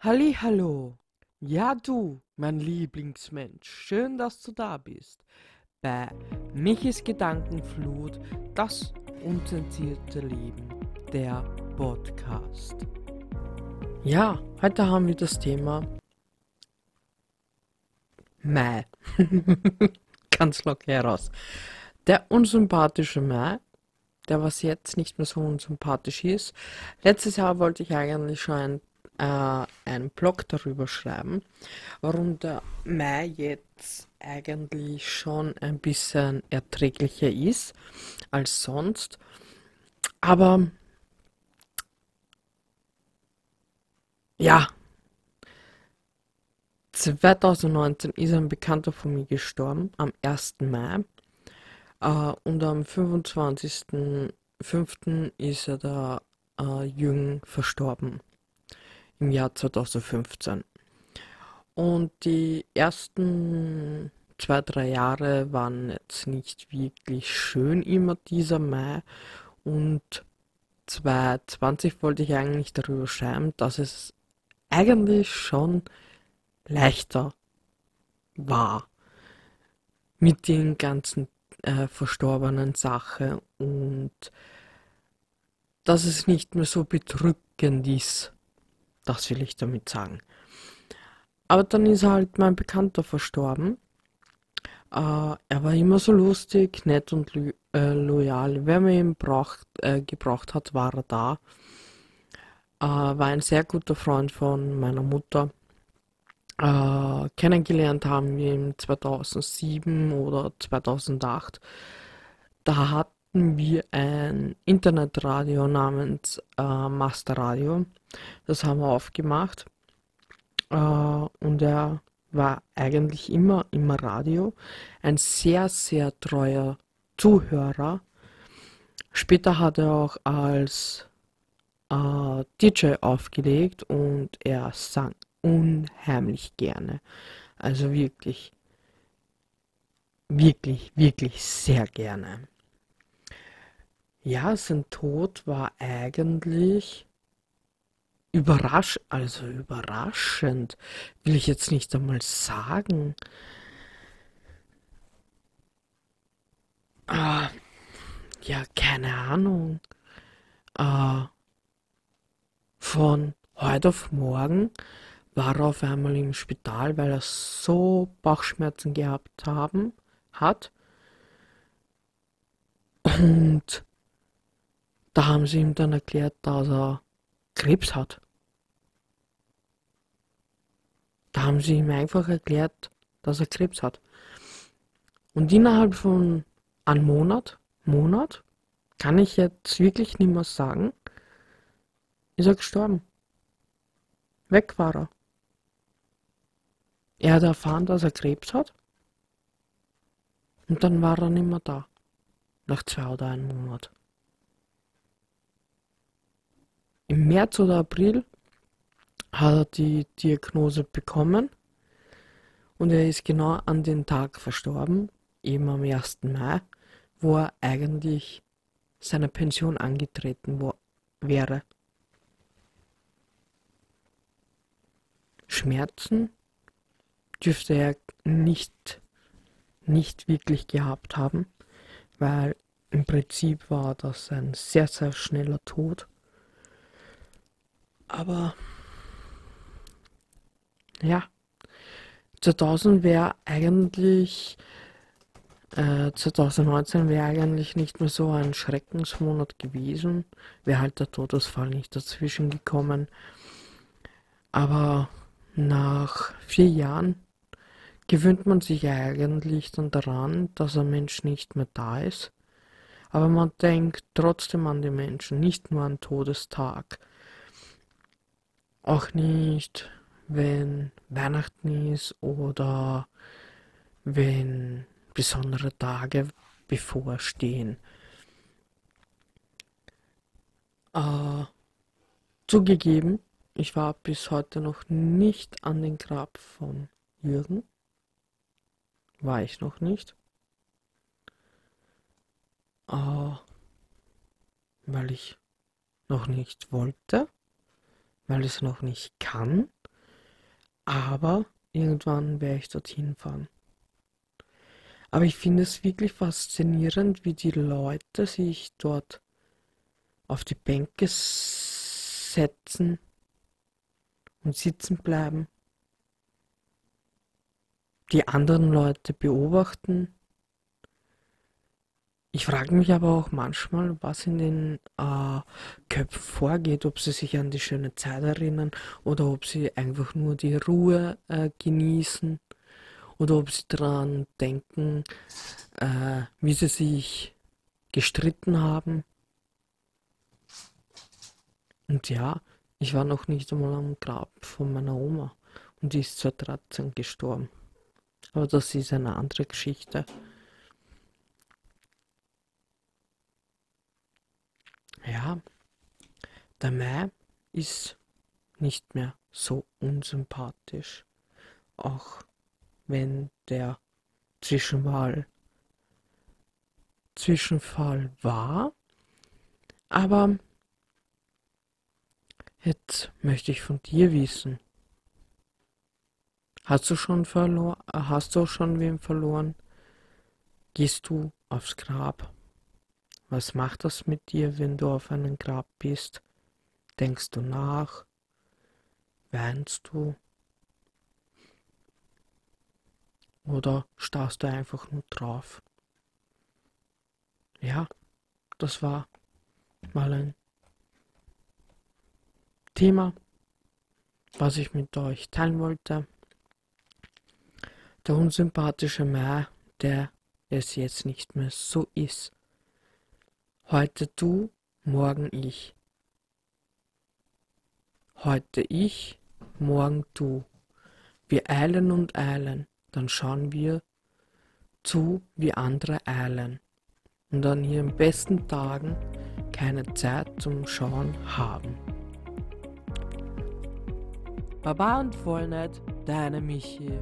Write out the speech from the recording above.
Hallo, ja du, mein Lieblingsmensch, schön, dass du da bist. Bei Michis Gedankenflut, das unzensierte Leben, der Podcast. Ja, heute haben wir das Thema Mai. Ganz locker heraus. Der unsympathische Mai, der was jetzt nicht mehr so unsympathisch ist. Letztes Jahr wollte ich eigentlich schon ein äh, einen Blog darüber schreiben, warum der Mai jetzt eigentlich schon ein bisschen erträglicher ist als sonst. Aber ja, 2019 ist ein Bekannter von mir gestorben, am 1. Mai. Äh, und am 25.05. ist er da äh, Jung verstorben im Jahr 2015. Und die ersten zwei, drei Jahre waren jetzt nicht wirklich schön immer dieser Mai. Und 2020 wollte ich eigentlich darüber schreiben, dass es eigentlich schon leichter war mit den ganzen äh, verstorbenen Sachen und dass es nicht mehr so bedrückend ist das will ich damit sagen. Aber dann ist halt mein Bekannter verstorben. Äh, er war immer so lustig, nett und lo äh, loyal. Wer mir ihn braucht, äh, gebraucht hat, war er da. Äh, war ein sehr guter Freund von meiner Mutter. Äh, kennengelernt haben wir ihn 2007 oder 2008. Da hat hatten wir ein Internetradio namens äh, Masterradio. Das haben wir aufgemacht. Äh, und er war eigentlich immer im Radio. Ein sehr, sehr treuer Zuhörer. Später hat er auch als äh, DJ aufgelegt und er sang unheimlich gerne. Also wirklich, wirklich, wirklich sehr gerne. Ja, sein Tod war eigentlich überrasch, also überraschend, will ich jetzt nicht einmal sagen. Ah, ja, keine Ahnung. Ah, von heute auf morgen war er auf einmal im Spital, weil er so Bauchschmerzen gehabt haben hat. Und da haben sie ihm dann erklärt, dass er Krebs hat. Da haben sie ihm einfach erklärt, dass er Krebs hat. Und innerhalb von einem Monat, Monat, kann ich jetzt wirklich nicht mehr sagen, ist er gestorben. Weg war er. Er hat erfahren, dass er Krebs hat. Und dann war er nicht mehr da. Nach zwei oder einem Monat. Im März oder April hat er die Diagnose bekommen und er ist genau an den Tag verstorben, eben am 1. Mai, wo er eigentlich seine Pension angetreten wäre. Schmerzen dürfte er nicht, nicht wirklich gehabt haben, weil im Prinzip war das ein sehr, sehr schneller Tod. Aber ja, 2000 wäre eigentlich, äh, 2019 wäre eigentlich nicht mehr so ein Schreckensmonat gewesen, wäre halt der Todesfall nicht dazwischen gekommen. Aber nach vier Jahren gewöhnt man sich eigentlich dann daran, dass ein Mensch nicht mehr da ist. Aber man denkt trotzdem an die Menschen, nicht nur an Todestag. Auch nicht, wenn Weihnachten ist oder wenn besondere Tage bevorstehen. Äh, zugegeben, ich war bis heute noch nicht an den Grab von Jürgen. War ich noch nicht. Äh, weil ich noch nicht wollte weil es noch nicht kann. Aber irgendwann werde ich dorthin fahren. Aber ich finde es wirklich faszinierend, wie die Leute sich dort auf die Bänke setzen und sitzen bleiben, die anderen Leute beobachten. Ich frage mich aber auch manchmal, was in den äh, Köpfen vorgeht, ob sie sich an die schöne Zeit erinnern oder ob sie einfach nur die Ruhe äh, genießen oder ob sie daran denken, äh, wie sie sich gestritten haben. Und ja, ich war noch nicht einmal am Grab von meiner Oma und die ist 2013 gestorben. Aber das ist eine andere Geschichte. Ja, der Mai ist nicht mehr so unsympathisch. Auch wenn der Zwischenwahl Zwischenfall war. Aber jetzt möchte ich von dir wissen. Hast du schon verloren? Hast du schon wem verloren? Gehst du aufs Grab? Was macht das mit dir, wenn du auf einem Grab bist? Denkst du nach? Weinst du? Oder starrst du einfach nur drauf? Ja, das war mal ein Thema, was ich mit euch teilen wollte. Der unsympathische Mai, der es jetzt nicht mehr so ist. Heute du, morgen ich. Heute ich, morgen du. Wir eilen und eilen dann schauen wir zu, wie andere eilen und an ihren besten Tagen keine Zeit zum Schauen haben. Baba und voll nett, deine Michi.